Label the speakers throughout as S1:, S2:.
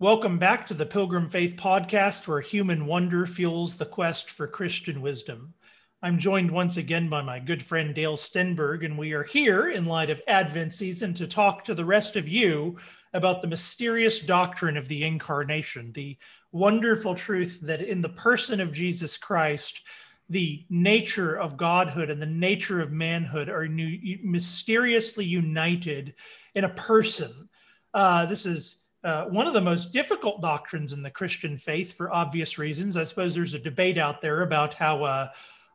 S1: Welcome back to the Pilgrim Faith Podcast, where human wonder fuels the quest for Christian wisdom. I'm joined once again by my good friend Dale Stenberg, and we are here in light of Advent season to talk to the rest of you about the mysterious doctrine of the incarnation, the wonderful truth that in the person of Jesus Christ, the nature of godhood and the nature of manhood are new, mysteriously united in a person. Uh, this is uh, one of the most difficult doctrines in the Christian faith for obvious reasons. I suppose there's a debate out there about how uh,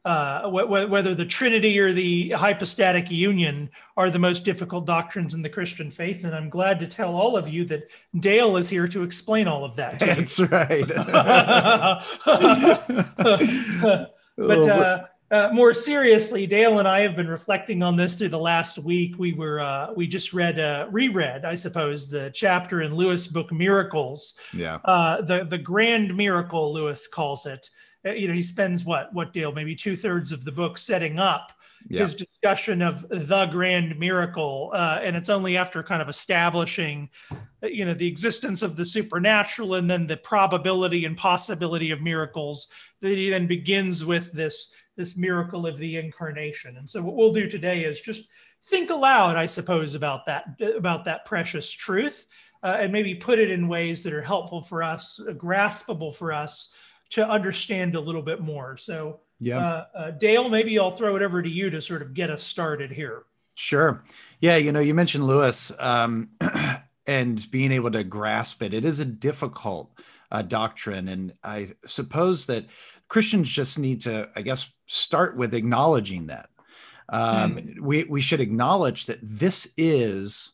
S1: uh, wh- whether the Trinity or the hypostatic union are the most difficult doctrines in the Christian faith. And I'm glad to tell all of you that Dale is here to explain all of that.
S2: That's right.
S1: but uh, uh, more seriously, Dale and I have been reflecting on this through the last week. We were uh, we just read uh, reread, I suppose, the chapter in Lewis' book Miracles.
S2: Yeah.
S1: Uh, the the grand miracle Lewis calls it. Uh, you know, he spends what what Dale maybe two thirds of the book setting up yeah. his discussion of the grand miracle, uh, and it's only after kind of establishing, you know, the existence of the supernatural and then the probability and possibility of miracles that he then begins with this this miracle of the incarnation. And so what we'll do today is just think aloud, I suppose, about that about that precious truth, uh, and maybe put it in ways that are helpful for us, uh, graspable for us to understand a little bit more. So, yeah, uh, uh, Dale, maybe I'll throw it over to you to sort of get us started here.
S2: Sure. Yeah, you know, you mentioned Lewis um, and being able to grasp it. It is a difficult uh, doctrine, and I suppose that Christians just need to, I guess, start with acknowledging that. Um, hmm. we, we should acknowledge that this is,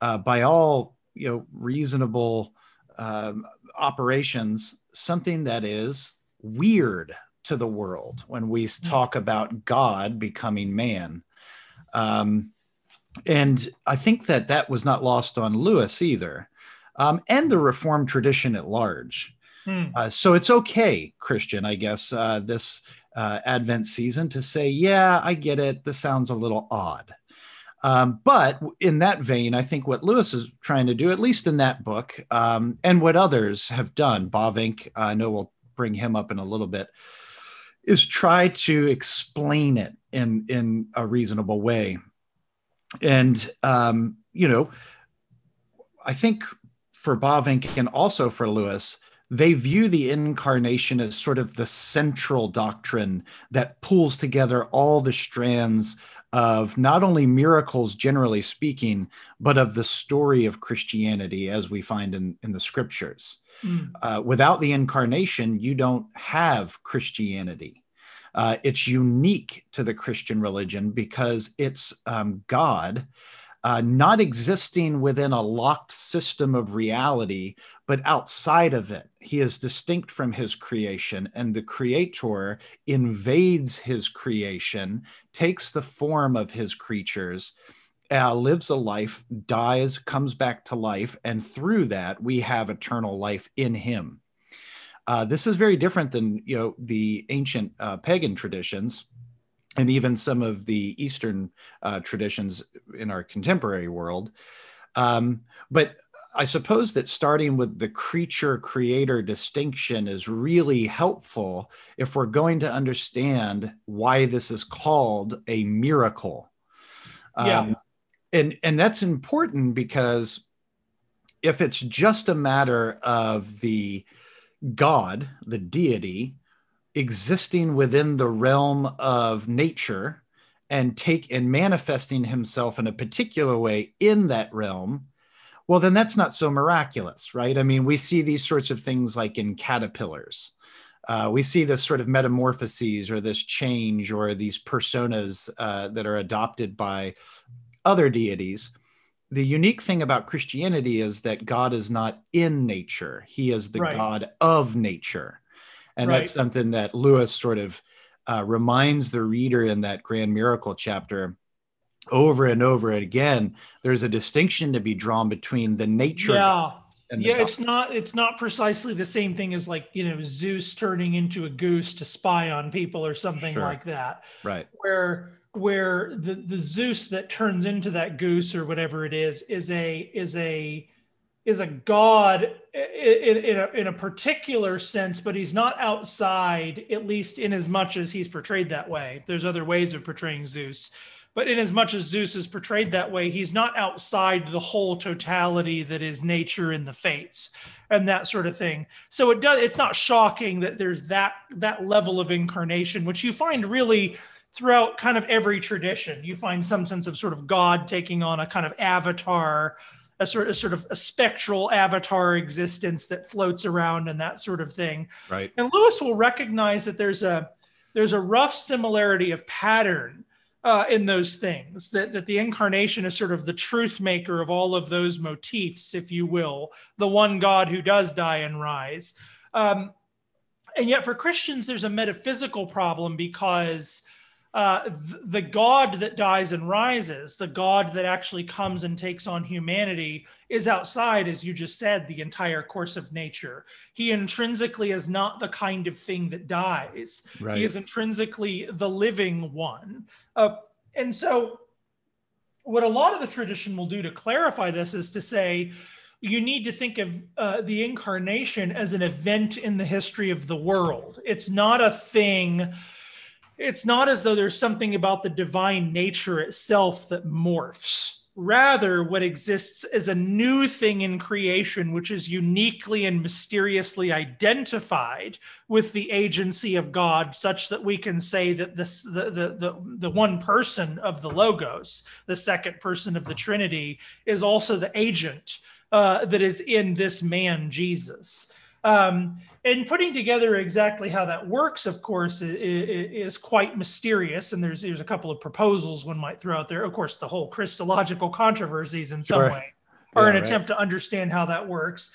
S2: uh, by all you know, reasonable um, operations, something that is weird to the world when we hmm. talk about God becoming man. Um, and I think that that was not lost on Lewis either, um, and the Reformed tradition at large. Hmm. Uh, so it's okay, Christian, I guess, uh, this uh, Advent season to say, yeah, I get it. This sounds a little odd. Um, but in that vein, I think what Lewis is trying to do, at least in that book, um, and what others have done, Bavinck, I know we'll bring him up in a little bit, is try to explain it in in a reasonable way. And um, you know, I think for Bavinck and also for Lewis, they view the incarnation as sort of the central doctrine that pulls together all the strands of not only miracles generally speaking but of the story of christianity as we find in, in the scriptures mm. uh, without the incarnation you don't have christianity uh, it's unique to the christian religion because it's um, god uh, not existing within a locked system of reality, but outside of it. He is distinct from his creation, and the creator invades his creation, takes the form of his creatures. Uh, lives a life, dies, comes back to life, and through that we have eternal life in him. Uh, this is very different than you know the ancient uh, pagan traditions, and even some of the Eastern uh, traditions in our contemporary world. Um, but I suppose that starting with the creature creator distinction is really helpful if we're going to understand why this is called a miracle.
S1: Yeah. Um,
S2: and, and that's important because if it's just a matter of the God, the deity, existing within the realm of nature and take and manifesting himself in a particular way in that realm well then that's not so miraculous right? I mean we see these sorts of things like in caterpillars. Uh, we see this sort of metamorphoses or this change or these personas uh, that are adopted by other deities the unique thing about christianity is that god is not in nature he is the right. god of nature and right. that's something that lewis sort of uh, reminds the reader in that grand miracle chapter over and over again there's a distinction to be drawn between the nature
S1: yeah yeah God. it's not it's not precisely the same thing as like you know zeus turning into a goose to spy on people or something sure. like that
S2: right
S1: where where the the zeus that turns into that goose or whatever it is is a is a is a god in, in, a, in a particular sense, but he's not outside, at least in as much as he's portrayed that way. There's other ways of portraying Zeus. But in as much as Zeus is portrayed that way, he's not outside the whole totality that is nature and the fates and that sort of thing. So it does it's not shocking that there's that that level of incarnation, which you find really throughout kind of every tradition. You find some sense of sort of God taking on a kind of avatar a sort of sort of a spectral avatar existence that floats around and that sort of thing.
S2: Right.
S1: And Lewis will recognize that there's a there's a rough similarity of pattern uh, in those things. That that the incarnation is sort of the truth maker of all of those motifs, if you will, the one God who does die and rise. Um, and yet, for Christians, there's a metaphysical problem because uh, th- the God that dies and rises, the God that actually comes and takes on humanity, is outside, as you just said, the entire course of nature. He intrinsically is not the kind of thing that dies, right. he is intrinsically the living one. Uh, and so, what a lot of the tradition will do to clarify this is to say, you need to think of uh, the incarnation as an event in the history of the world. It's not a thing it's not as though there's something about the divine nature itself that morphs. Rather, what exists is a new thing in creation, which is uniquely and mysteriously identified with the agency of God, such that we can say that this, the, the, the, the one person of the Logos, the second person of the Trinity, is also the agent uh, that is in this man, Jesus. Um, and putting together exactly how that works, of course, is, is, quite mysterious. And there's there's a couple of proposals one might throw out there. Of course, the whole Christological controversies in some sure. way are yeah, an right. attempt to understand how that works.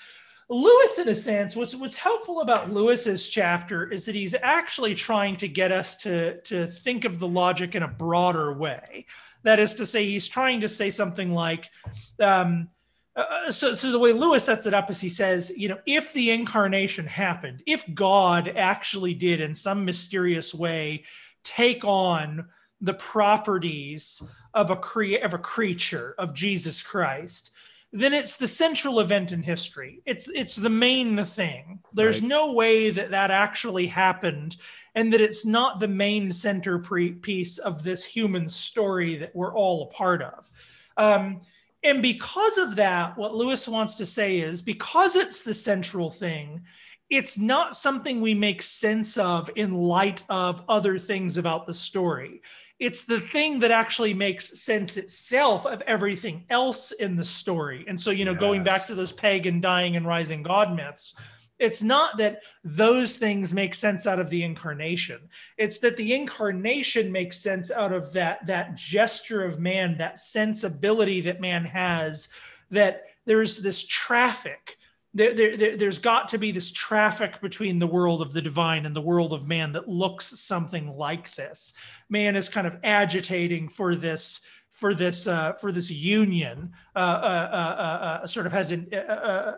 S1: Lewis, in a sense, what's what's helpful about Lewis's chapter is that he's actually trying to get us to to think of the logic in a broader way. That is to say, he's trying to say something like. Um, uh, so, so the way Lewis sets it up is he says, you know, if the incarnation happened, if God actually did in some mysterious way take on the properties of a crea- of a creature of Jesus Christ, then it's the central event in history. It's it's the main thing. There's right. no way that that actually happened, and that it's not the main center pre- piece of this human story that we're all a part of. Um, and because of that, what Lewis wants to say is because it's the central thing, it's not something we make sense of in light of other things about the story. It's the thing that actually makes sense itself of everything else in the story. And so, you know, yes. going back to those pagan dying and rising God myths, it's not that those things make sense out of the incarnation. It's that the incarnation makes sense out of that, that gesture of man, that sensibility that man has, that there's this traffic. There, there, there's got to be this traffic between the world of the divine and the world of man that looks something like this. Man is kind of agitating for this for this uh, for this union. Uh, uh, uh, uh sort of has an uh,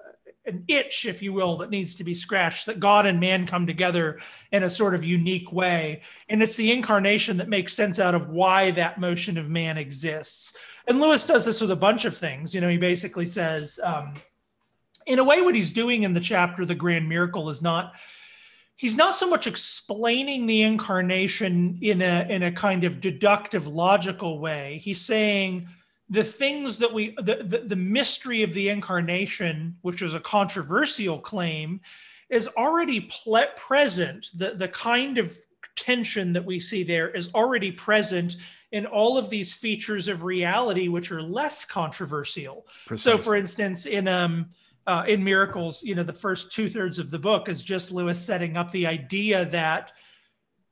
S1: an itch, if you will, that needs to be scratched, that God and man come together in a sort of unique way. And it's the incarnation that makes sense out of why that motion of man exists. And Lewis does this with a bunch of things. You know, he basically says, um, in a way, what he's doing in the chapter, The Grand Miracle, is not. He's not so much explaining the incarnation in a in a kind of deductive, logical way. He's saying, the things that we the, the, the mystery of the incarnation which was a controversial claim is already ple- present. The the kind of tension that we see there is already present in all of these features of reality which are less controversial. Precisely. so for instance in um uh, in miracles you know the first two-thirds of the book is just lewis setting up the idea that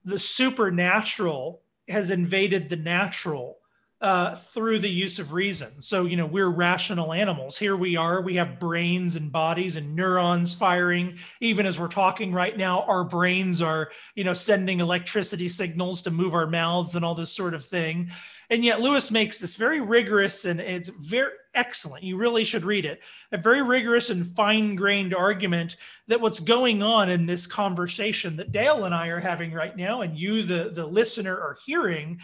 S1: the supernatural has invaded the natural uh, through the use of reason. So, you know, we're rational animals. Here we are, we have brains and bodies and neurons firing. Even as we're talking right now, our brains are, you know, sending electricity signals to move our mouths and all this sort of thing. And yet, Lewis makes this very rigorous and it's very excellent. You really should read it. A very rigorous and fine grained argument that what's going on in this conversation that Dale and I are having right now, and you, the, the listener, are hearing,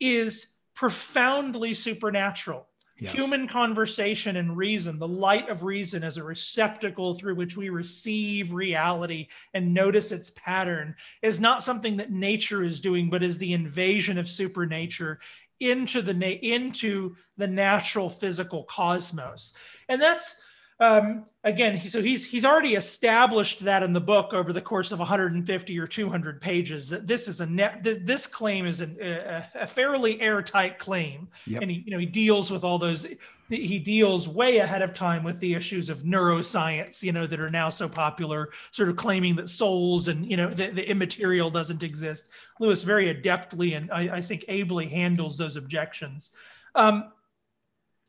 S1: is profoundly supernatural. Yes. Human conversation and reason, the light of reason as a receptacle through which we receive reality and notice its pattern, is not something that nature is doing, but is the invasion of supernature into the na- into the natural physical cosmos. And that's um, again, he, so he's he's already established that in the book over the course of 150 or 200 pages that this is a net this claim is an, a, a, fairly airtight claim, yep. and he you know he deals with all those he deals way ahead of time with the issues of neuroscience, you know, that are now so popular, sort of claiming that souls and you know the, the immaterial doesn't exist. Lewis very adeptly and I, I think ably handles those objections. Um,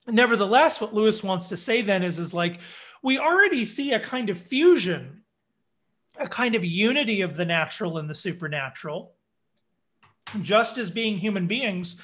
S1: nevertheless, what Lewis wants to say then is, is like, we already see a kind of fusion, a kind of unity of the natural and the supernatural, just as being human beings,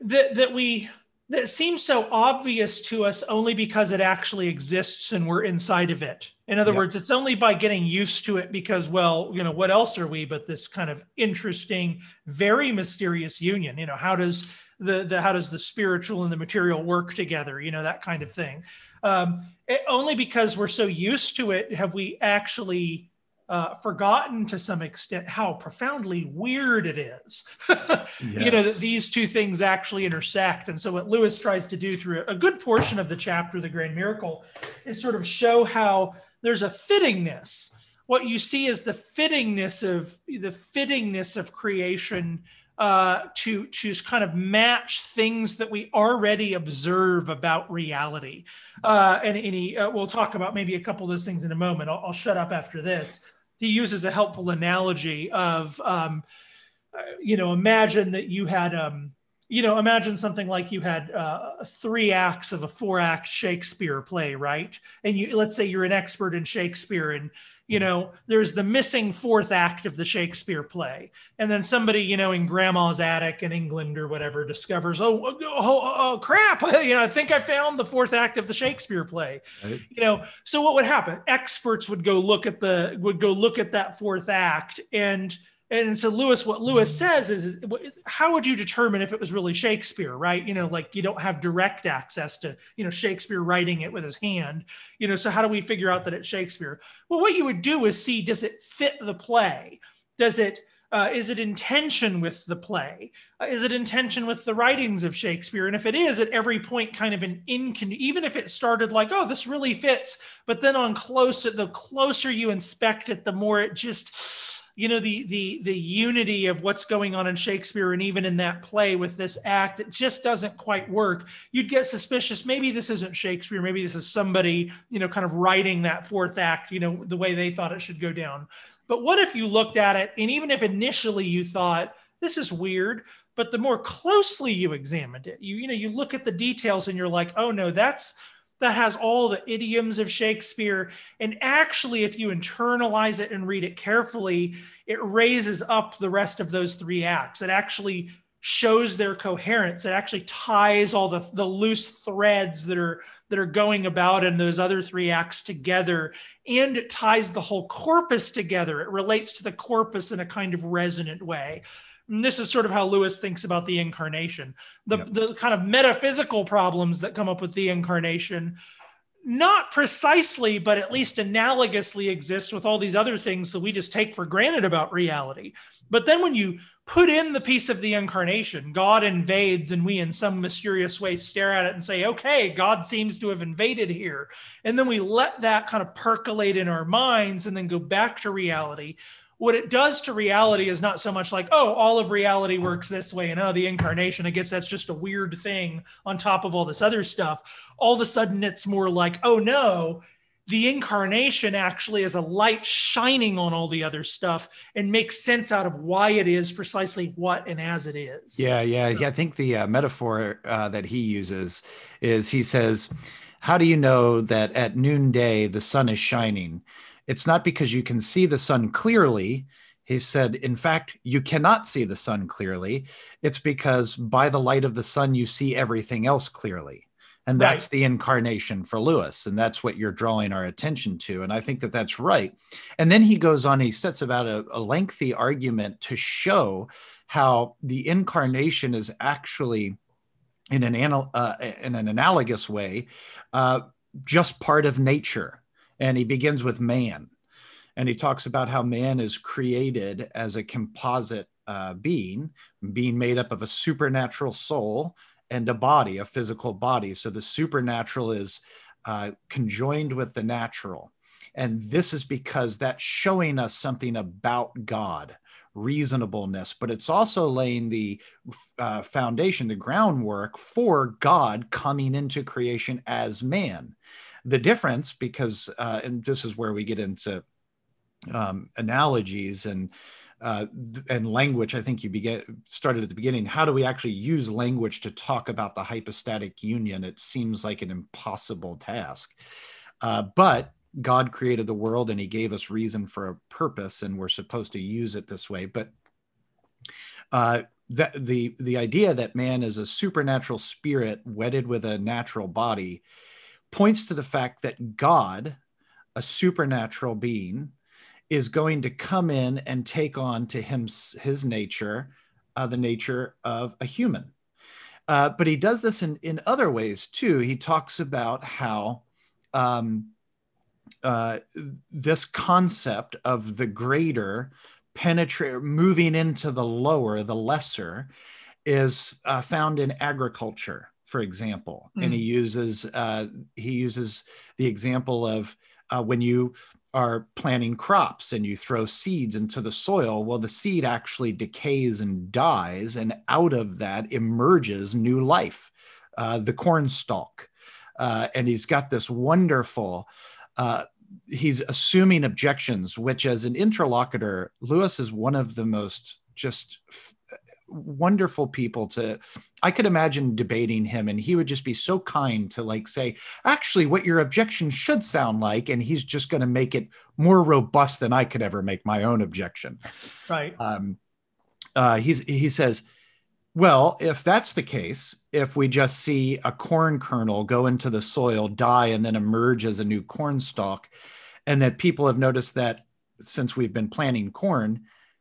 S1: that, that we that seems so obvious to us only because it actually exists and we're inside of it. In other yep. words, it's only by getting used to it because, well, you know, what else are we but this kind of interesting, very mysterious union? You know, how does the, the how does the spiritual and the material work together you know that kind of thing. Um, it, only because we're so used to it have we actually uh, forgotten to some extent how profoundly weird it is. Yes. you know that these two things actually intersect. And so what lewis tries to do through a good portion of the chapter the great miracle is sort of show how there's a fittingness. What you see is the fittingness of the fittingness of creation uh, to to kind of match things that we already observe about reality. Uh, and, he, uh, we'll talk about maybe a couple of those things in a moment. I'll, I'll shut up after this. He uses a helpful analogy of, um, uh, you know, imagine that you had, um, you know, imagine something like you had uh, three acts of a four act Shakespeare play, right? And you, let's say you're an expert in Shakespeare and you know, there's the missing fourth act of the Shakespeare play. And then somebody, you know, in grandma's attic in England or whatever discovers, oh, oh, oh, oh crap, you know, I think I found the fourth act of the Shakespeare play. Right. You know, so what would happen? Experts would go look at the, would go look at that fourth act and, and so Lewis, what Lewis says is, how would you determine if it was really Shakespeare, right? You know, like you don't have direct access to, you know, Shakespeare writing it with his hand, you know, so how do we figure out that it's Shakespeare? Well, what you would do is see, does it fit the play? Does it, uh, is it in tension with the play? Uh, is it in tension with the writings of Shakespeare? And if it is, at every point, kind of an incon, even if it started like, oh, this really fits, but then on close, the closer you inspect it, the more it just, you know the the the unity of what's going on in Shakespeare and even in that play with this act it just doesn't quite work. You'd get suspicious maybe this isn't Shakespeare maybe this is somebody you know kind of writing that fourth act you know the way they thought it should go down. But what if you looked at it and even if initially you thought this is weird but the more closely you examined it you you know you look at the details and you're like oh no that's that has all the idioms of Shakespeare. And actually, if you internalize it and read it carefully, it raises up the rest of those three acts. It actually shows their coherence. It actually ties all the, the loose threads that are that are going about in those other three acts together. And it ties the whole corpus together. It relates to the corpus in a kind of resonant way. And this is sort of how Lewis thinks about the incarnation. The, yep. the kind of metaphysical problems that come up with the incarnation, not precisely, but at least analogously exist with all these other things that we just take for granted about reality. But then when you put in the piece of the incarnation, God invades, and we in some mysterious way stare at it and say, okay, God seems to have invaded here. And then we let that kind of percolate in our minds and then go back to reality what it does to reality is not so much like, oh, all of reality works this way, and oh, the incarnation, I guess that's just a weird thing on top of all this other stuff. All of a sudden, it's more like, oh no, the incarnation actually is a light shining on all the other stuff and makes sense out of why it is precisely what and as it is.
S2: Yeah, yeah. yeah I think the uh, metaphor uh, that he uses is he says, How do you know that at noonday the sun is shining? It's not because you can see the sun clearly. He said, in fact, you cannot see the sun clearly. It's because by the light of the sun, you see everything else clearly. And that's the incarnation for Lewis. And that's what you're drawing our attention to. And I think that that's right. And then he goes on, he sets about a, a lengthy argument to show how the incarnation is actually in an, anal- uh, in an analogous way, uh, just part of nature. And he begins with man. And he talks about how man is created as a composite uh, being, being made up of a supernatural soul and a body, a physical body. So the supernatural is uh, conjoined with the natural. And this is because that's showing us something about God, reasonableness, but it's also laying the uh, foundation, the groundwork for God coming into creation as man. The difference, because, uh, and this is where we get into um, analogies and uh, and language. I think you began started at the beginning. How do we actually use language to talk about the hypostatic union? It seems like an impossible task, uh, but God created the world and He gave us reason for a purpose, and we're supposed to use it this way. But uh, the the the idea that man is a supernatural spirit wedded with a natural body points to the fact that God, a supernatural being, is going to come in and take on to him his nature, uh, the nature of a human. Uh, but he does this in, in other ways too. He talks about how um, uh, this concept of the greater penetrate, moving into the lower, the lesser, is uh, found in agriculture, for example. Mm. And he uses uh, he uses the example of uh, when you are planting crops and you throw seeds into the soil, well, the seed actually decays and dies, and out of that emerges new life, uh, the corn stalk. Uh, and he's got this wonderful, uh, he's assuming objections, which as an interlocutor, Lewis is one of the most just wonderful people to i could imagine debating him and he would just be so kind to like say actually what your objection should sound like and he's just going to make it more robust than i could ever make my own objection.
S1: Right.
S2: Um, uh, he's he says well if that's the case if we just see a corn kernel go into the soil die and then emerge as a new corn stalk and that people have noticed that since we've been planting corn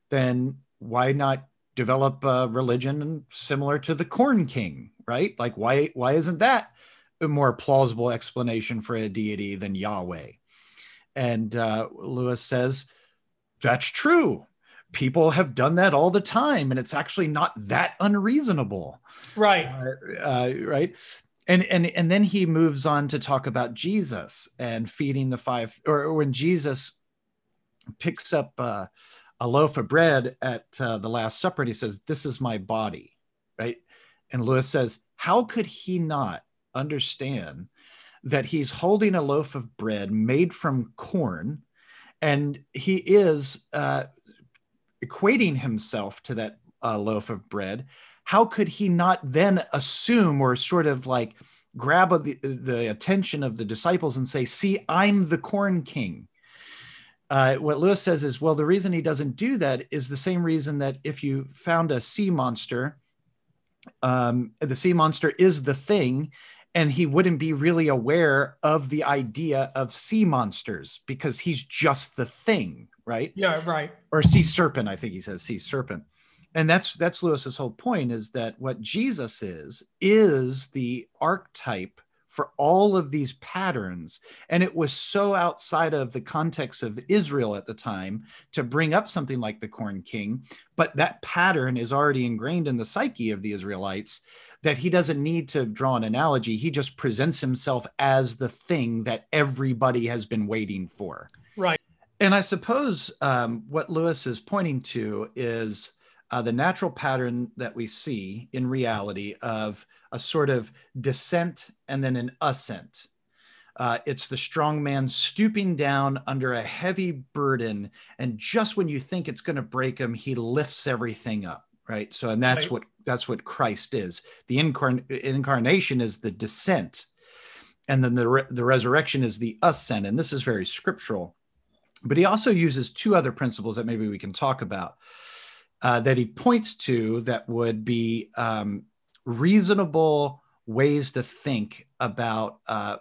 S2: then why not develop a religion similar to the corn king right? Like why why isn't that a more plausible explanation for a deity than yahweh? And uh, lewis says that's true. People have done that all the time and it's actually not that unreasonable.
S1: Right.
S2: Uh, uh, right? And and and then he moves on to talk about jesus and feeding the five or when jesus picks up uh, a loaf of bread at uh, the Last Supper and he says, This is my body, right? And Lewis says, How could he not understand that he's holding a loaf of bread made from corn and he is uh, equating himself to that uh, loaf of bread? How could he not then assume or sort of like grab the, the attention of the disciples and say, See, I'm the corn king? Uh, what Lewis says is, well, the reason he doesn't do that is the same reason that if you found a sea monster, um, the sea monster is the thing, and he wouldn't be really aware of the idea of sea monsters because he's just the thing, right?
S1: Yeah, right.
S2: Or sea serpent, I think he says sea serpent. And that's that's Lewis's whole point is that what Jesus is is the archetype for all of these patterns. And it was so outside of the context of Israel at the time to bring up something like the corn king. But that pattern is already ingrained in the psyche of the Israelites that he doesn't need to draw an analogy. He just presents himself as the thing that everybody has been waiting for.
S1: Right.
S2: And I suppose um, what Lewis is pointing to is uh, the natural pattern that we see in reality of a sort of descent and then an ascent. Uh, it's the strong man stooping down under a heavy burden, and just when you think it's going to break him, he lifts everything up. Right. So, and that's right. what that's what Christ is. The incarn- incarnation is the descent, and then the re- the resurrection is the ascent. And this is very scriptural. But he also uses two other principles that maybe we can talk about uh, that he points to that would be um, reasonable ways to think about uh,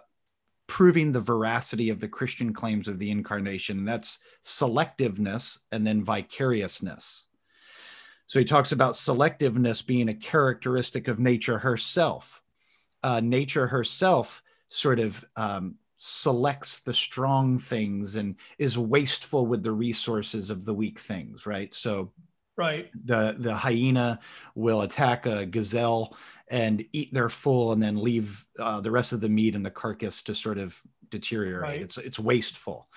S2: proving the veracity of the Christian claims of the incarnation. That's selectiveness and then vicariousness. So he talks about selectiveness being a characteristic of nature herself. uh, nature herself sort of um, selects the strong things and is wasteful with the resources of the weak things, right? So
S1: right
S2: the the hyena will attack a gazelle and eat their full and then leave uh, the rest of the meat and the carcass to sort of deteriorate right. it's it's wasteful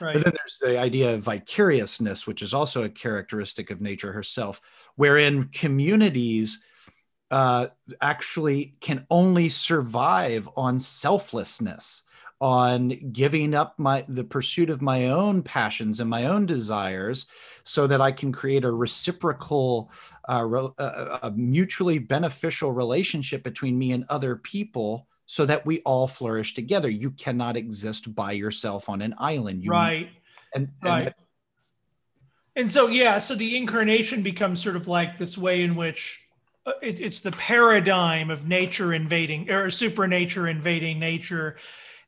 S2: right. but then there's the idea of vicariousness which is also a characteristic of nature herself wherein communities uh, actually can only survive on selflessness on giving up my the pursuit of my own passions and my own desires so that i can create a reciprocal uh, a, a mutually beneficial relationship between me and other people so that we all flourish together. You cannot exist by yourself on an island. You,
S1: right.
S2: and,
S1: right. And, and so yeah so the incarnation becomes sort of like this way in which uh, it, it's the paradigm of nature invading or supernature invading nature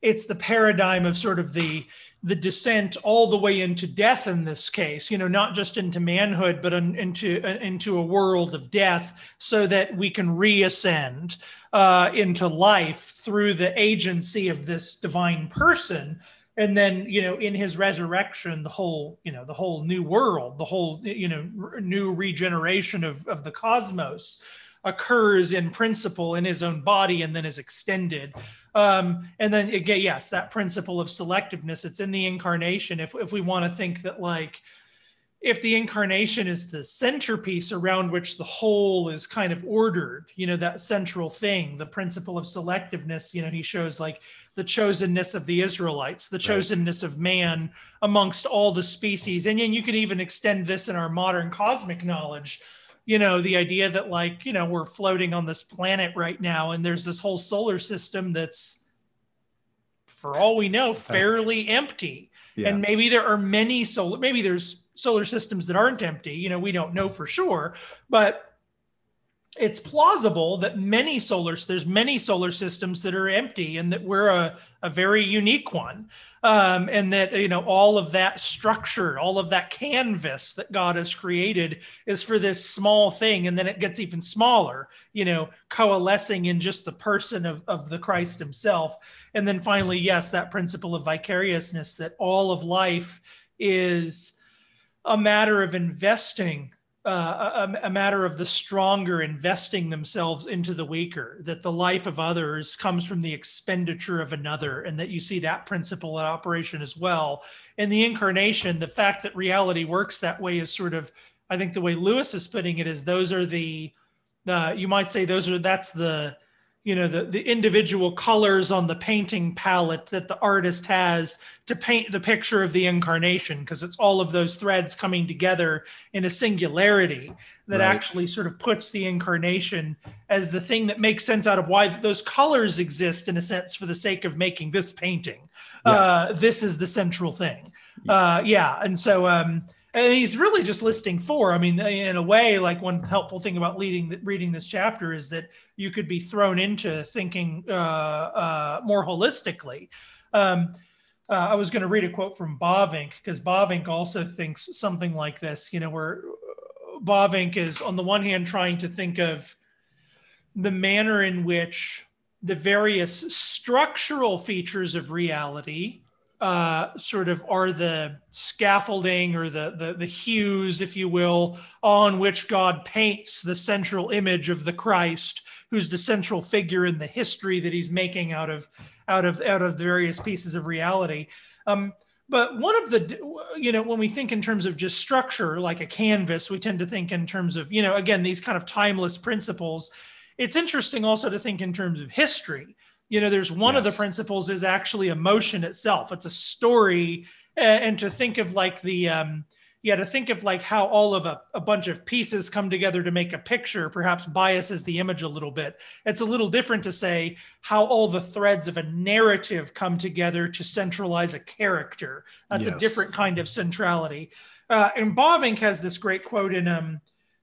S1: it's the paradigm of sort of the the descent all the way into death in this case you know not just into manhood but in, into uh, into a world of death so that we can reascend uh, into life through the agency of this divine person. And then you know in his resurrection the whole you know the whole new world the whole you know new regeneration of, of the cosmos occurs in principle in his own body and then is extended. Um, and then again, yes, that principle of selectiveness, it's in the incarnation. If, if we want to think that like, if the incarnation is the centerpiece around which the whole is kind of ordered, you know, that central thing, the principle of selectiveness, you know, he shows like the chosenness of the Israelites, the chosenness right. of man amongst all the species. And, and you can even extend this in our modern cosmic knowledge you know the idea that like you know we're floating on this planet right now and there's this whole solar system that's for all we know fairly empty yeah. and maybe there are many solar maybe there's solar systems that aren't empty you know we don't know for sure but it's plausible that many solar there's many solar systems that are empty and that we're a, a very unique one. Um, and that you know all of that structure all of that canvas that god has created is for this small thing. And then it gets even smaller you know coalescing in just the person of, of the christ himself. And then finally yes that principle of vicariousness that all of life is a matter of investing uh, a, a, matter of the stronger investing themselves into the weaker, that the life of others comes from the expenditure of another, and that you see that principle in operation as well. In the incarnation, the fact that reality works that way is sort of, I think the way Lewis is putting it is those are the, the you might say those are that's the you know the, the individual colors on the painting palette that the artist has to paint the picture of the incarnation because it's all of those threads coming together in a singularity that right. actually sort of puts the incarnation as the thing that makes sense out of why those colors exist in a sense for the sake of making this painting yes. uh, this is the central thing uh, yeah and so um, and he's really just listing four. I mean, in a way, like one helpful thing about leading reading this chapter is that you could be thrown into thinking uh, uh, more holistically. Um, uh, I was going to read a quote from Bavinck because Bavinck also thinks something like this. You know, where Bavinck is on the one hand trying to think of the manner in which the various structural features of reality uh, sort of are the scaffolding or the, the, the hues, if you will, on which God paints the central image of the Christ, who's the central figure in the history that He's making out of out of out of the various pieces of reality. Um, but one of the you know when we think in terms of just structure like a canvas we tend to think in terms of you know again these kind of timeless principles it's interesting also to think in terms of history you know there's one yes. of the principles is actually emotion itself it's a story and to think of like the um yeah to think of like how all of a, a bunch of pieces come together to make a picture perhaps biases the image a little bit it's a little different to say how all the threads of a narrative come together to centralize a character that's yes. a different kind of centrality uh, and Bavinck has this great quote in um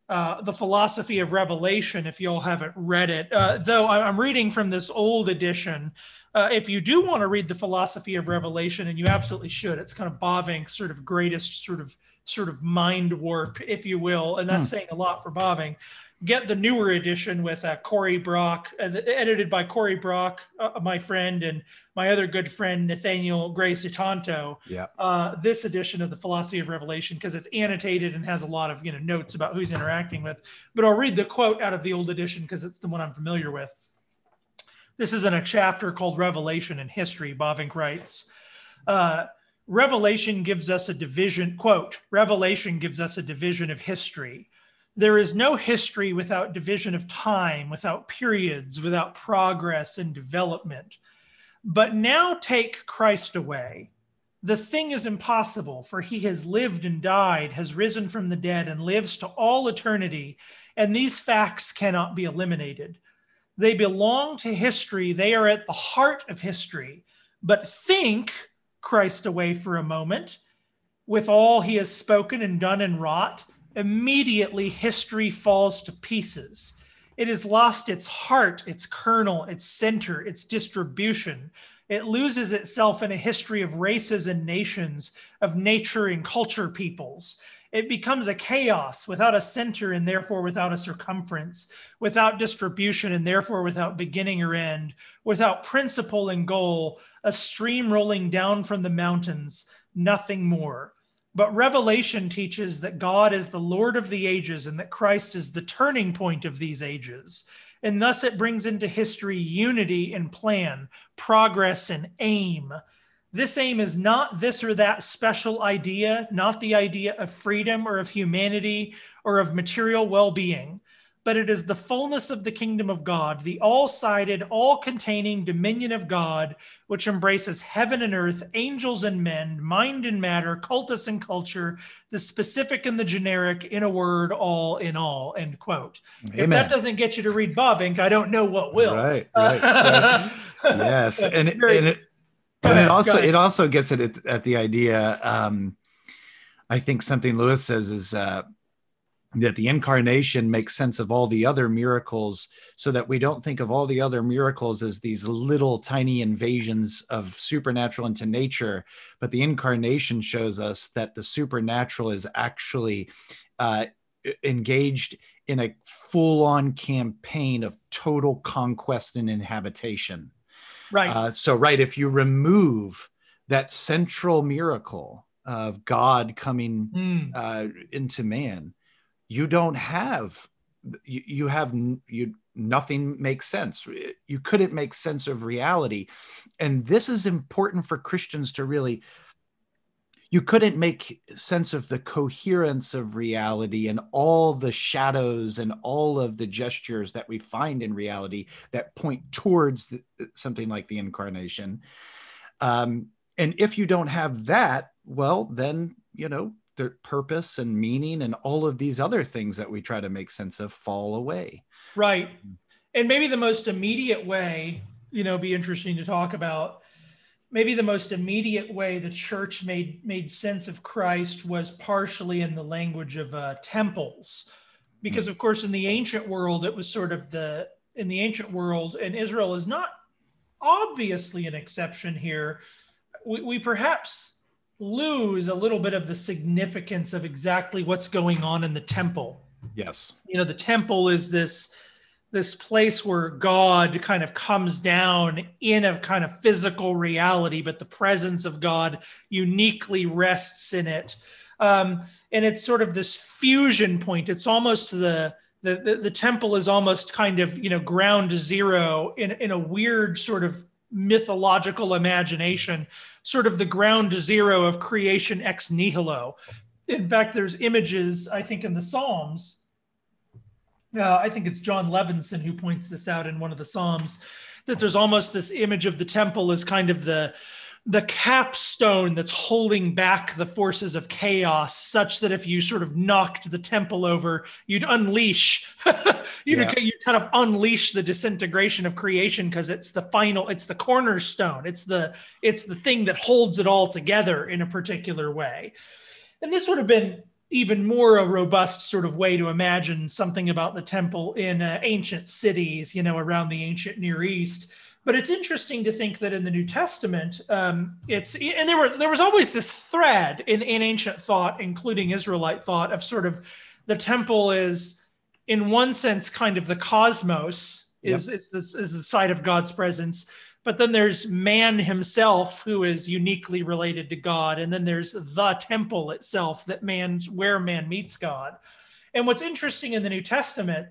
S1: uh, the philosophy of revelation if you all haven't read it uh, though i'm reading from this old edition uh, if you do want to read the philosophy of revelation and you absolutely should it's kind of Bavinck's sort of greatest sort of sort of mind warp, if you will, and that's hmm. saying a lot for Bavinck. Get the newer edition with uh, Cory Brock, uh, edited by Cory Brock, uh, my friend, and my other good friend Nathaniel Gray Sutanto.
S2: Yeah.
S1: Uh, this edition of the Philosophy of Revelation because it's annotated and has a lot of you know notes about who's interacting with. But I'll read the quote out of the old edition because it's the one I'm familiar with. This is in a chapter called Revelation and History. Bavinck writes. Uh, Revelation gives us a division, quote, Revelation gives us a division of history. There is no history without division of time, without periods, without progress and development. But now take Christ away. The thing is impossible, for he has lived and died, has risen from the dead, and lives to all eternity. And these facts cannot be eliminated. They belong to history, they are at the heart of history. But think Christ away for a moment, with all he has spoken and done and wrought, immediately history falls to pieces. It has lost its heart, its kernel, its center, its distribution. It loses itself in a history of races and nations, of nature and culture peoples it becomes a chaos without a center and therefore without a circumference, without distribution and therefore without beginning or end, without principle and goal, a stream rolling down from the mountains, nothing more. But Revelation teaches that God is the Lord of the ages and that Christ is the turning point of these ages. And thus it brings into history unity and plan, progress and aim this aim is not this or that special idea, not the idea of freedom or of humanity or of material well being, but it is the fullness of the kingdom of God, the all sided, all containing dominion of God, which embraces heaven and earth, angels and men, mind and matter, cultus and culture, the specific and the generic, in a word, all in all. End quote. Amen. If that doesn't get you to read Bavinck, I don't know what will.
S2: Right. right, right. yes. And, and it, and it also it also gets at at the idea. Um, I think something Lewis says is uh, that the incarnation makes sense of all the other miracles, so that we don't think of all the other miracles as these little tiny invasions of supernatural into nature, but the incarnation shows us that the supernatural is actually uh, engaged in a full-on campaign of total conquest and inhabitation
S1: Right. Uh,
S2: so, right, if you remove that central miracle of God coming mm. uh, into man, you don't have you, you have you nothing makes sense you couldn't make sense of reality and this is important for christians to really you couldn't make sense of the coherence of reality and all the shadows and all of the gestures that we find in reality that point towards something like the incarnation. Um, and if you don't have that, well, then, you know, purpose and meaning and all of these other things that we try to make sense of fall away.
S1: Right. And maybe the most immediate way, you know, be interesting to talk about maybe the most immediate way the church made made sense of Christ was partially in the language of uh, temples, because of course in the ancient world it was sort of the in the ancient world, and Israel is not obviously an exception here. We, we perhaps lose a little bit of the significance of exactly what's going on in the temple.
S2: Yes,
S1: you know the temple is this this place where God kind of comes down in a kind of physical reality, but the presence of God uniquely rests in it. Um, and it's sort of this fusion point. It's almost the, the, the, the temple is almost kind of, you know, ground zero in, in a weird sort of mythological imagination, sort of the ground zero of creation ex nihilo. In fact, there's images, I think, in the Psalms uh, I think it's Jon Levenson who points this out in one of the Psalms that there's almost this image of the temple as kind of the the capstone that's holding back the forces of chaos such that if you sort of knocked the temple over you'd unleash you yeah. you kind of unleash the disintegration of creation because it's the final it's the cornerstone it's the it's the thing that holds it all together in a particular way and this would have been even more a robust sort of way to imagine something about the temple in uh, ancient cities, you know, around the ancient Near East. But it's interesting to think that in the New Testament, um, it's and there were there was always this thread in, in ancient thought, including Israelite thought, of sort of the temple is, in one sense, kind of the cosmos is yep. is, this, is the site of God's presence but then there's man himself who is uniquely related to God. And then there's the temple itself that man's where man meets God. And what's interesting in the New Testament,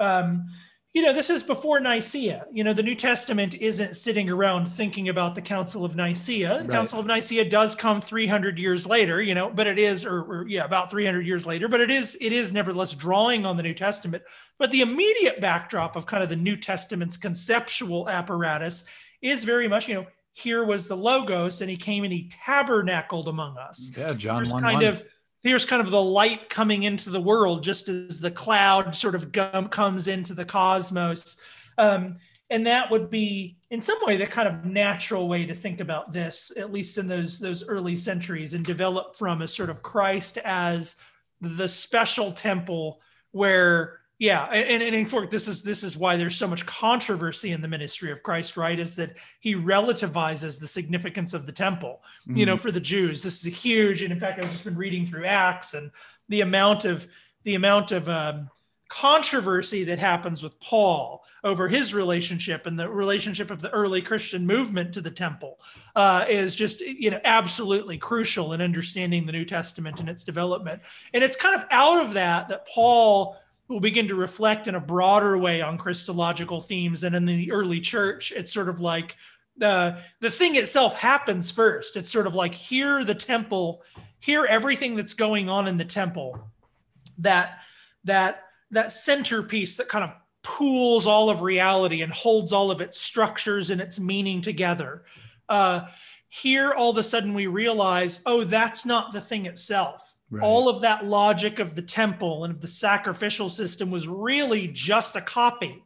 S1: um, you know, this is before Nicaea. You know, the New Testament isn't sitting around thinking about the Council of Nicaea. The right. Council of Nicaea does come 300 years later, you know, but it is, or, or, yeah, about 300 years later, but it is, it is nevertheless drawing on the New Testament. But the immediate backdrop of kind of the New Testament's conceptual apparatus is very much, you know, here was the logos, and he came and he tabernacled among us.
S2: Yeah, John There's
S1: 1, kind 1. of here's kind of the light coming into the world just as the cloud sort of gum, comes into the cosmos. Um, and that would be in some way the kind of natural way to think about this at least in those those early centuries and develop from as sort of christ as the special temple where yeah and, and in fact this is this is why there's so much controversy in the ministry of christ right is that he relativizes the significance of the temple mm-hmm. you know mm-hmm. for the jews this is a huge and in fact i've just been reading through acts and the amount of the amount of um, controversy that happens with paul over his relationship and the relationship of the early christian movement to the temple uh, is just you know absolutely crucial in understanding the new testament and its development and it's kind of out of that that paul will begin to reflect in a broader way on Christological themes. And in the early church, it's sort of like the the thing itself happens first. It's sort of like here the temple, here everything that's going on in the temple, that that that centerpiece that kind of pools all of reality and holds all of its structures and its meaning together. Uh, here, all of a sudden, we realize, oh, that's not the thing itself Right. All of that logic of the temple and of the sacrificial system was really just a copy.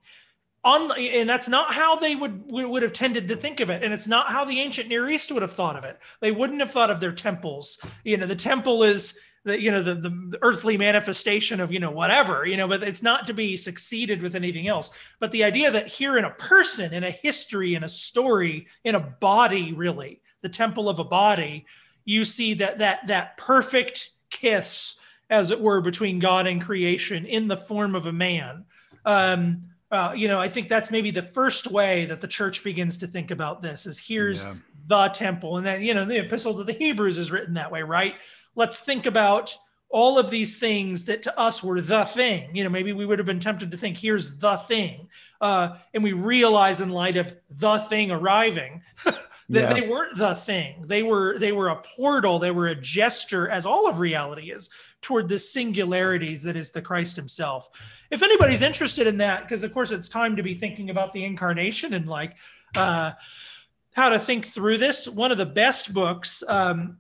S1: On, and that's not how they would, would have tended to think of it and it's not how the ancient near east would have thought of it they wouldn't have thought of their temples you know the temple is the you know the, the, earthly manifestation of you know whatever you know but it's not to be succeeded with anything else but the idea that here in a person in a history in a story in a body really the temple of a body you see that that that perfect kiss, as it were, between God and creation in the form of a man. Um, uh, you know, I think that's maybe the first way that the church begins to think about this is here's yeah. the temple. And then, you know, the epistle to the Hebrews is written that way, right? Let's think about all of these things that to us were the thing. You know, maybe we would have been tempted to think, here's the thing. Uh, and we realize in light of the thing arriving that yeah. they weren't the thing. They were they were a portal, they were a gesture, as all of reality is, toward the singularities that is the Christ himself. If anybody's interested in that, because of course it's time to be thinking about the incarnation and like uh, how to think through this. One of the best books um,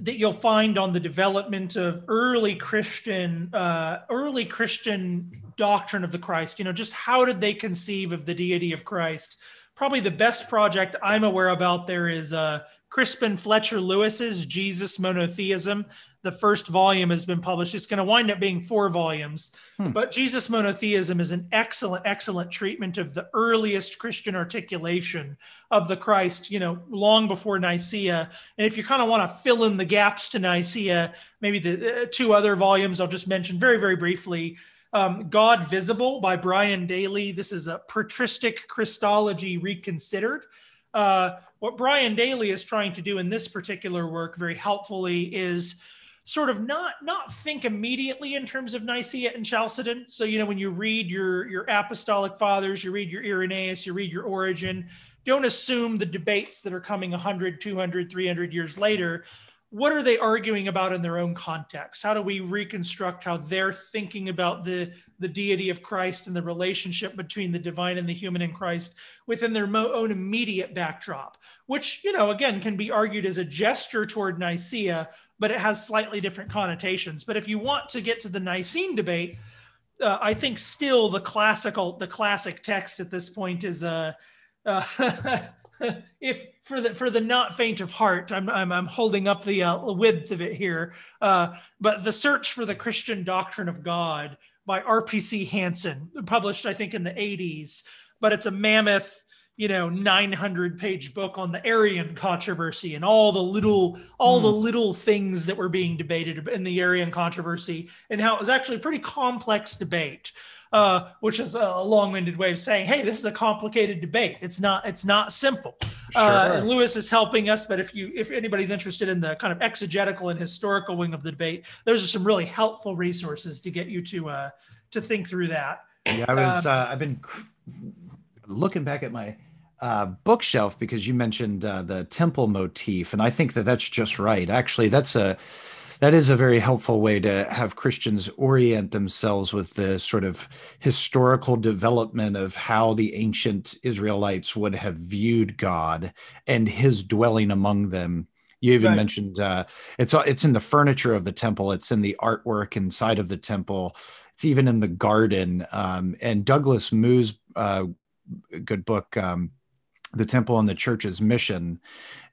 S1: that you'll find on the development of early Christian, uh, early Christian doctrine of the Christ. You know, just how did they conceive of the deity of Christ? Probably the best project I'm aware of out there is uh, Crispin Fletcher-Louis's Jesus Monotheism. The first volume has been published. It's going to wind up being four volumes. Hmm. But Jesus Monotheism is an excellent, excellent treatment of the earliest Christian articulation of the Christ, you know, long before Nicaea. And if you kind of want to fill in the gaps to Nicaea, maybe the uh, two other volumes I'll just mention very, very briefly. Um, God Visible by Brian Daley. This is a patristic Christology reconsidered. Uh, what Brian Daley is trying to do in this particular work very helpfully is sort of not not think immediately in terms of Nicaea and Chalcedon. So you know when you read your your apostolic fathers, you read your Irenaeus, you read your Origen, don't assume the debates that are coming 100, 200, 300 years later what are they arguing about in their own context? How do we reconstruct how they're thinking about the, the deity of Christ and the relationship between the divine and the human in Christ within their own immediate backdrop, which, you know, again, can be argued as a gesture toward Nicaea, but it has slightly different connotations. But if you want to get to the Nicene debate, uh, I think still the classical, the classic text at this point is uh, uh, if for the for the not faint of heart, I'm I'm, I'm holding up the uh, width of it here. Uh, but the search for the Christian doctrine of God by R.P.C. Hanson, published I think in the 80s, but it's a mammoth you know 900 page book on the Arian controversy and all the little all mm. the hmm. little things that were being debated in the Arian controversy and how it was actually a pretty complex debate uh, which is a long-winded way of saying, "Hey, this is a complicated debate. It's not. It's not simple." Uh, sure. Uh, Louis is helping us, but if you, if anybody's interested in the kind of exegetical and historical wing of the debate, those are some really helpful resources to get you to uh, to think through that.
S2: Yeah, I was. Um, uh, I've been looking back at my uh, bookshelf because you mentioned uh, the temple motif, and I think that that's just right. Actually, that's a that is a very helpful way to have Christians orient themselves with the sort of historical development of how the ancient Israelites would have viewed God and his dwelling among them. You even right. mentioned uh, it's it's in the furniture of the temple. It's in the artwork inside of the temple. It's even in the garden. Um, and Douglas Moo's uh, good book, um, the temple and the church's mission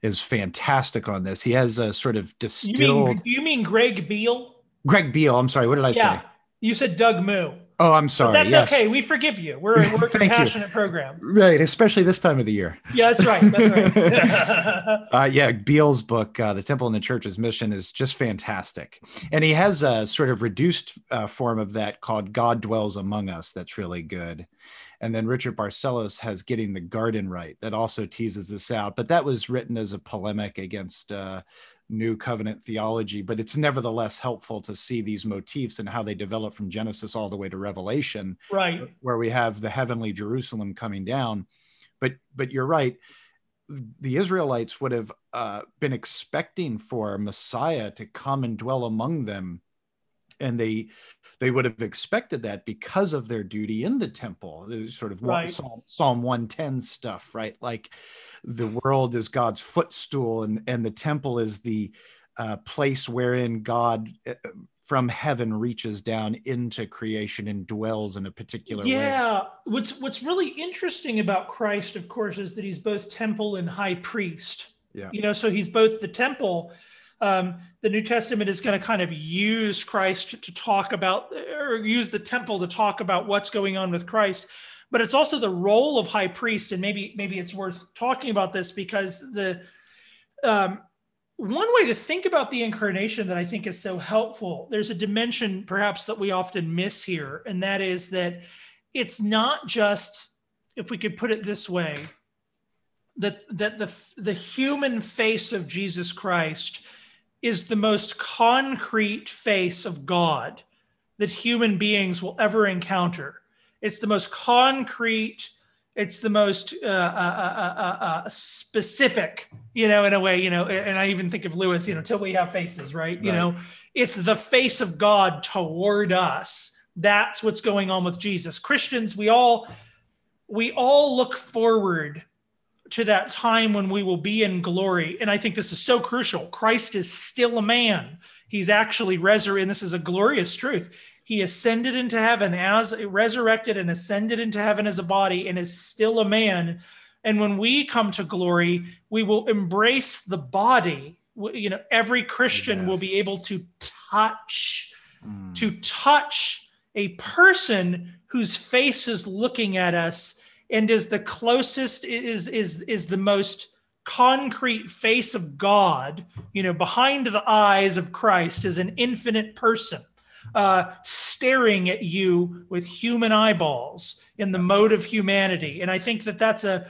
S2: is fantastic on this. He has a sort of distilled.
S1: You mean, you mean Greg Beale?
S2: Greg Beale. I'm sorry. What did I yeah. say?
S1: You said Doug Moo.
S2: Oh, I'm sorry.
S1: But that's
S2: yes.
S1: okay. We forgive you. We're, we're a compassionate program.
S2: Right, especially this time of the year.
S1: Yeah, that's right. That's right.
S2: uh, yeah, Beale's book, uh, "The Temple and the Church's Mission," is just fantastic, and he has a sort of reduced uh, form of that called "God Dwells Among Us." That's really good. And then Richard Barcellos has Getting the Garden Right that also teases this out. But that was written as a polemic against uh, New Covenant theology. But it's nevertheless helpful to see these motifs and how they develop from Genesis all the way to Revelation,
S1: right?
S2: Where we have the heavenly Jerusalem coming down. But but you're right. The Israelites would have uh, been expecting for Messiah to come and dwell among them and they they would have expected that because of their duty in the temple sort of right. psalm, psalm 110 stuff right like the world is god's footstool and and the temple is the uh, place wherein god uh, from heaven reaches down into creation and dwells in a particular
S1: yeah way. what's what's really interesting about christ of course is that he's both temple and high priest yeah you know so he's both the temple um, the New Testament is going to kind of use Christ to talk about, or use the temple to talk about what's going on with Christ. But it's also the role of high priest, and maybe maybe it's worth talking about this because the um, one way to think about the incarnation that I think is so helpful. There's a dimension perhaps that we often miss here, and that is that it's not just, if we could put it this way, that that the the human face of Jesus Christ is the most concrete face of God that human beings will ever encounter. It's the most concrete, it's the most uh, uh, uh, specific, you know, in a way, you know, and I even think of Lewis, you know, till we have faces, right? right? You know, it's the face of God toward us. That's what's going on with Jesus. Christians, we all we all look forward to that time when we will be in glory. And I think this is so crucial. Christ is still a man. He's actually resurrected. And this is a glorious truth. He ascended into heaven as resurrected and ascended into heaven as a body and is still a man. And when we come to glory, we will embrace the body. You know, every Christian yes. will be able to touch, mm. to touch a person whose face is looking at us and is the closest is is is the most concrete face of God, you know, behind the eyes of Christ is an infinite person uh, staring at you with human eyeballs in the mode of humanity. And I think that that's a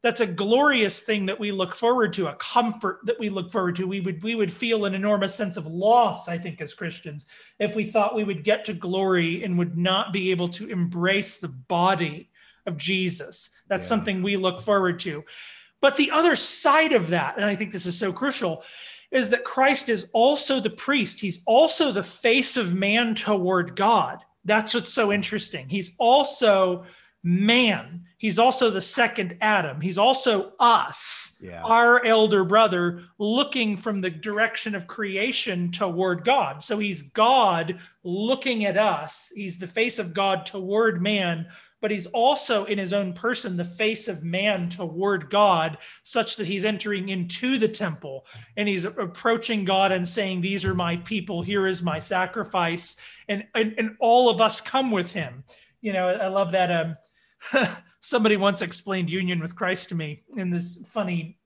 S1: that's a glorious thing that we look forward to, a comfort that we look forward to. We would we would feel an enormous sense of loss, I think, as Christians, if we thought we would get to glory and would not be able to embrace the body of Jesus. That's yeah. something we look forward to. But the other side of that, and I think this is so crucial, is that Christ is also the priest. He's also the face of man toward God. That's what's so interesting. He's also man. He's also the second Adam. He's also us, yeah. our elder brother, looking from the direction of creation toward God. So he's God looking at us. He's the face of God toward man but he's also in his own person the face of man toward God, such that he's entering into the temple and he's approaching God and saying, These are my people, here is my sacrifice. And, and, and all of us come with him. You know, I love that. Um, somebody once explained union with Christ to me in this funny,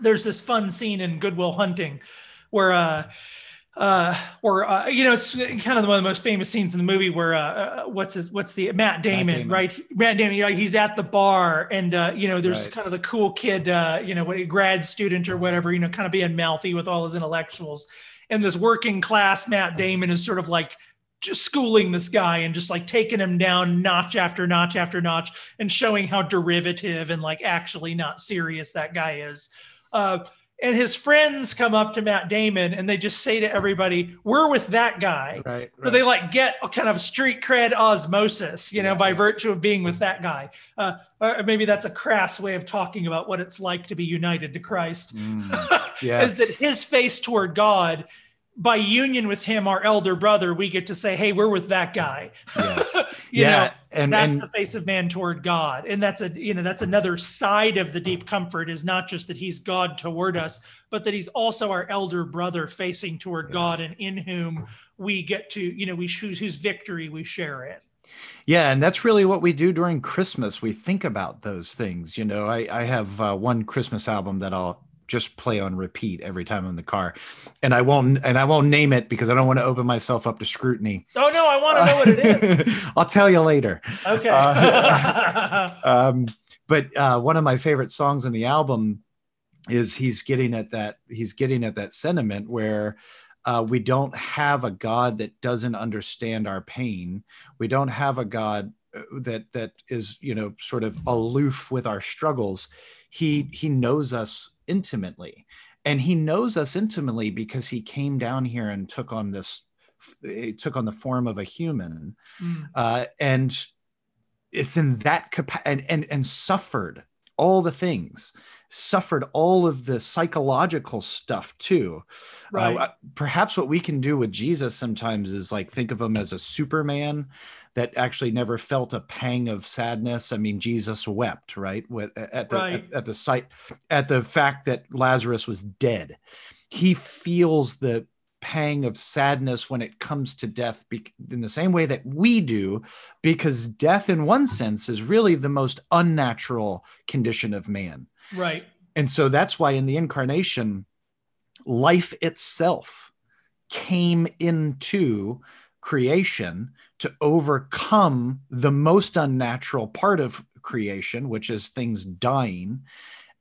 S1: there's this fun scene in Good Will Hunting where, uh, uh, or uh, you know, it's kind of one of the most famous scenes in the movie where uh, uh what's his, what's the Matt Damon, Matt Damon. right? Matt Damon, you know, he's at the bar, and uh, you know, there's right. kind of the cool kid, uh, you know, what a grad student or whatever, you know, kind of being mouthy with all his intellectuals, and this working class Matt Damon is sort of like just schooling this guy and just like taking him down notch after notch after notch and showing how derivative and like actually not serious that guy is. Uh, and his friends come up to Matt Damon and they just say to everybody, "We're with that guy." Right. right. So they like get a kind of street cred osmosis, you know, yeah. by virtue of being with that guy. Uh, or maybe that's a crass way of talking about what it's like to be united to Christ. Mm. Yeah. is that his face toward God by union with him, our elder brother, we get to say, "Hey, we're with that guy." Yes. yeah, know, and that's and, the face of man toward God, and that's a you know that's another side of the deep comfort is not just that he's God toward us, but that he's also our elder brother facing toward yeah. God, and in whom we get to you know we choose whose victory we share in.
S2: Yeah, and that's really what we do during Christmas. We think about those things. You know, I, I have uh, one Christmas album that I'll just play on repeat every time I'm in the car. And I won't and I won't name it because I don't want to open myself up to scrutiny.
S1: Oh no, I want to know what it is.
S2: I'll tell you later.
S1: Okay. Uh,
S2: um, but uh, one of my favorite songs in the album is he's getting at that he's getting at that sentiment where uh, we don't have a God that doesn't understand our pain. We don't have a God uh, that that is you know sort of aloof with our struggles. He he knows us intimately and he knows us intimately because he came down here and took on this he took on the form of a human mm. uh, and it's in that capacity and, and and suffered all the things suffered all of the psychological stuff too uh, right. Uh, perhaps what we can do with jesus sometimes is like think of him as a superman that actually never felt a pang of sadness. I mean, Jesus wept, right? At the, right. At, at the sight, at the fact that Lazarus was dead. He feels the pang of sadness when it comes to death in the same way that we do, because death, in one sense, is really the most unnatural condition of man.
S1: Right.
S2: And so that's why in the incarnation, life itself came into creation to overcome the most unnatural part of creation, which is things dying,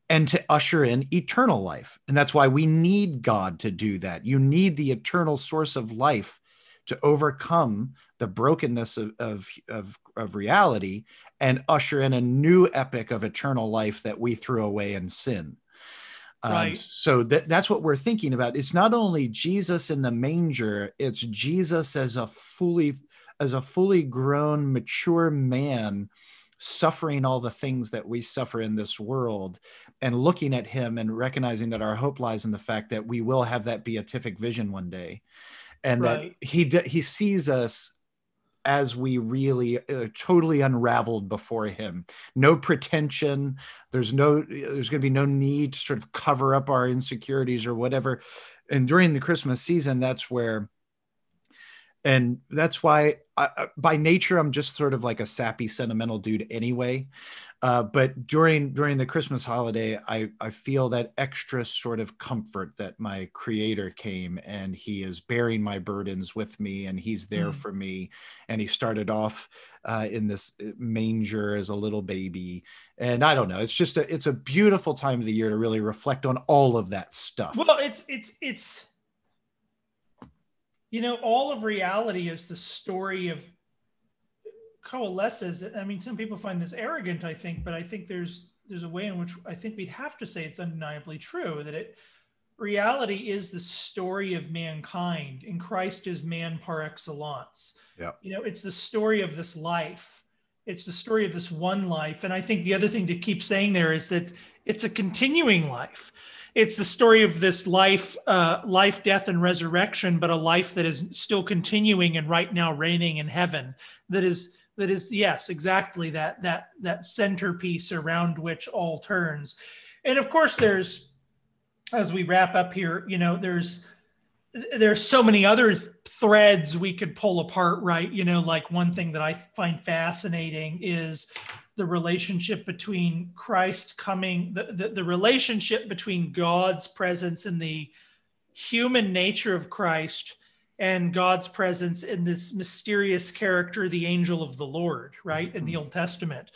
S2: and to usher in eternal life. And that's why we need God to do that. You need the eternal source of life to overcome the brokenness of, of, of, of reality and usher in a new epic of eternal life that we threw away in sin. Um, right. so that, that's what we're thinking about. It's not only Jesus in the manger, it's Jesus as a fully as a fully grown, mature man suffering all the things that we suffer in this world and looking at him and recognizing that our hope lies in the fact that we will have that beatific vision one day. And right. that he he sees us as we really uh, totally unraveled before him. No pretension. There's no there's going to be no need to sort of cover up our insecurities or whatever. And during the christmas season that's where and that's why I, by nature i'm just sort of like a sappy sentimental dude anyway. Uh, but during during the christmas holiday i i feel that extra sort of comfort that my creator came and he is bearing my burdens with me and he's there mm. for me. And he started off uh, in this uh, manger as a little baby. And i don't know it's just a it's a beautiful time of the year to really reflect on all of that stuff.
S1: Well it's it's it's you know, all of reality is the story of coalesces. I mean, some people find this arrogant, I think, but I think there's there's a way in which I think we'd have to say it's undeniably true that it reality is the story of mankind and Christ is man par excellence.
S2: Yeah.
S1: You know, it's the story of this life. It's the story of this one life. And I think the other thing to keep saying there is that it's a continuing life it's the story of this life, uh, life, death, and resurrection, but a life that is still continuing and right now reigning in heaven. That is that is yes exactly that that that centerpiece around which all turns and of course there's as we wrap up here you know there's there's so many other threads we could pull apart right you know like one thing that i find fascinating is the relationship between christ coming the, the, the relationship between god's presence and the human nature of christ and God's presence in this mysterious character, the angel of the Lord, right, in the mm-hmm. Old Testament.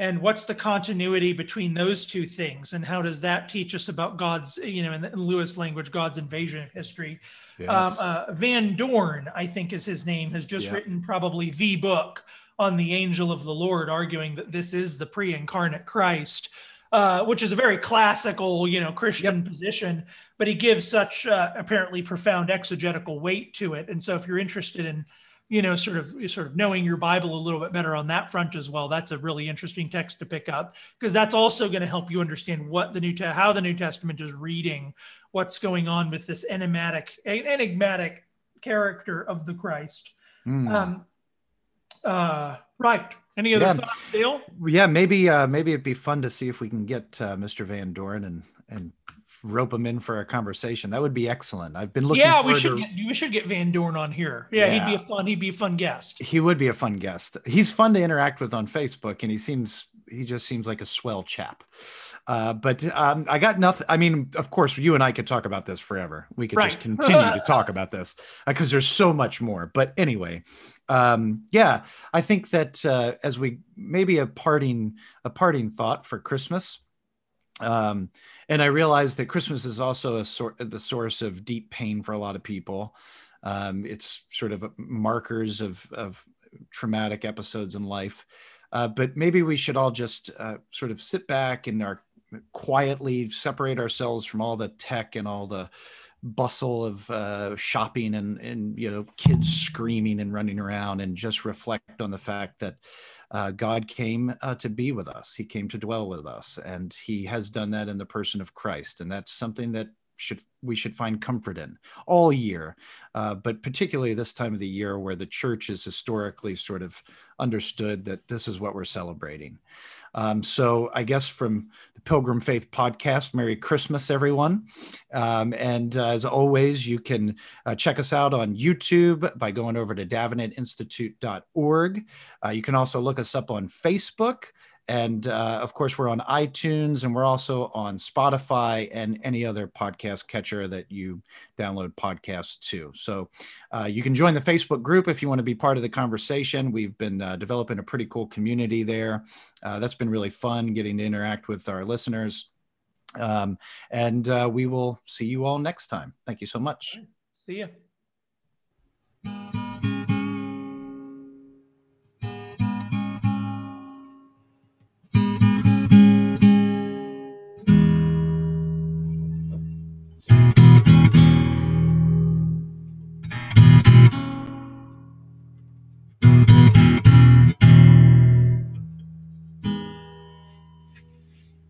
S1: And what's the continuity between those two things? And how does that teach us about God's, you know, in, in Lewis language, God's invasion of history? Yes. Um, uh, Van Dorn, I think is his name, has just yeah. written probably the book on the angel of the Lord, arguing that this is the pre incarnate Christ uh, which is a very classical, you know, Christian yep. position, but he gives such uh, apparently profound exegetical weight to it. And so, if you're interested in, you know, sort of sort of knowing your Bible a little bit better on that front as well, that's a really interesting text to pick up because that's also going to help you understand what the new te- how the New Testament is reading, what's going on with this enigmatic enigmatic character of the Christ. Mm. Um, uh, right. Any other yeah. thoughts, Dale?
S2: Yeah, maybe uh, maybe it'd be fun to see if we can get uh, Mr. Van Dorn and and rope him in for a conversation. That would be excellent. I've been looking.
S1: Yeah, we should to... get, we should get Van Dorn on here. Yeah, yeah, he'd be a fun he'd be a fun guest.
S2: He would be a fun guest. He's fun to interact with on Facebook, and he seems he just seems like a swell chap. Uh, but um, I got nothing. I mean, of course, you and I could talk about this forever. We could right. just continue to talk about this because uh, there's so much more. But anyway, um, yeah, I think that uh, as we maybe a parting a parting thought for Christmas. Um, and I realize that Christmas is also a sort the source of deep pain for a lot of people. Um, it's sort of markers of of traumatic episodes in life. Uh, but maybe we should all just uh, sort of sit back and our quietly separate ourselves from all the tech and all the bustle of uh, shopping and and you know kids screaming and running around and just reflect on the fact that uh, God came uh, to be with us. He came to dwell with us, and He has done that in the person of Christ, and that's something that should we should find comfort in all year, uh, but particularly this time of the year where the church is historically sort of understood that this is what we're celebrating. Um, so I guess from the Pilgrim Faith podcast, Merry Christmas, everyone. Um, and uh, as always, you can uh, check us out on YouTube by going over to davenantinstitute.org. Uh, you can also look us up on Facebook. And uh, of course, we're on iTunes and we're also on Spotify and any other podcast catcher that you download podcasts to. So uh, you can join the Facebook group if you want to be part of the conversation. We've been uh, developing a pretty cool community there. Uh, that's been really fun getting to interact with our listeners. Um, and uh, we will see you all next time. Thank you so much.
S1: See you.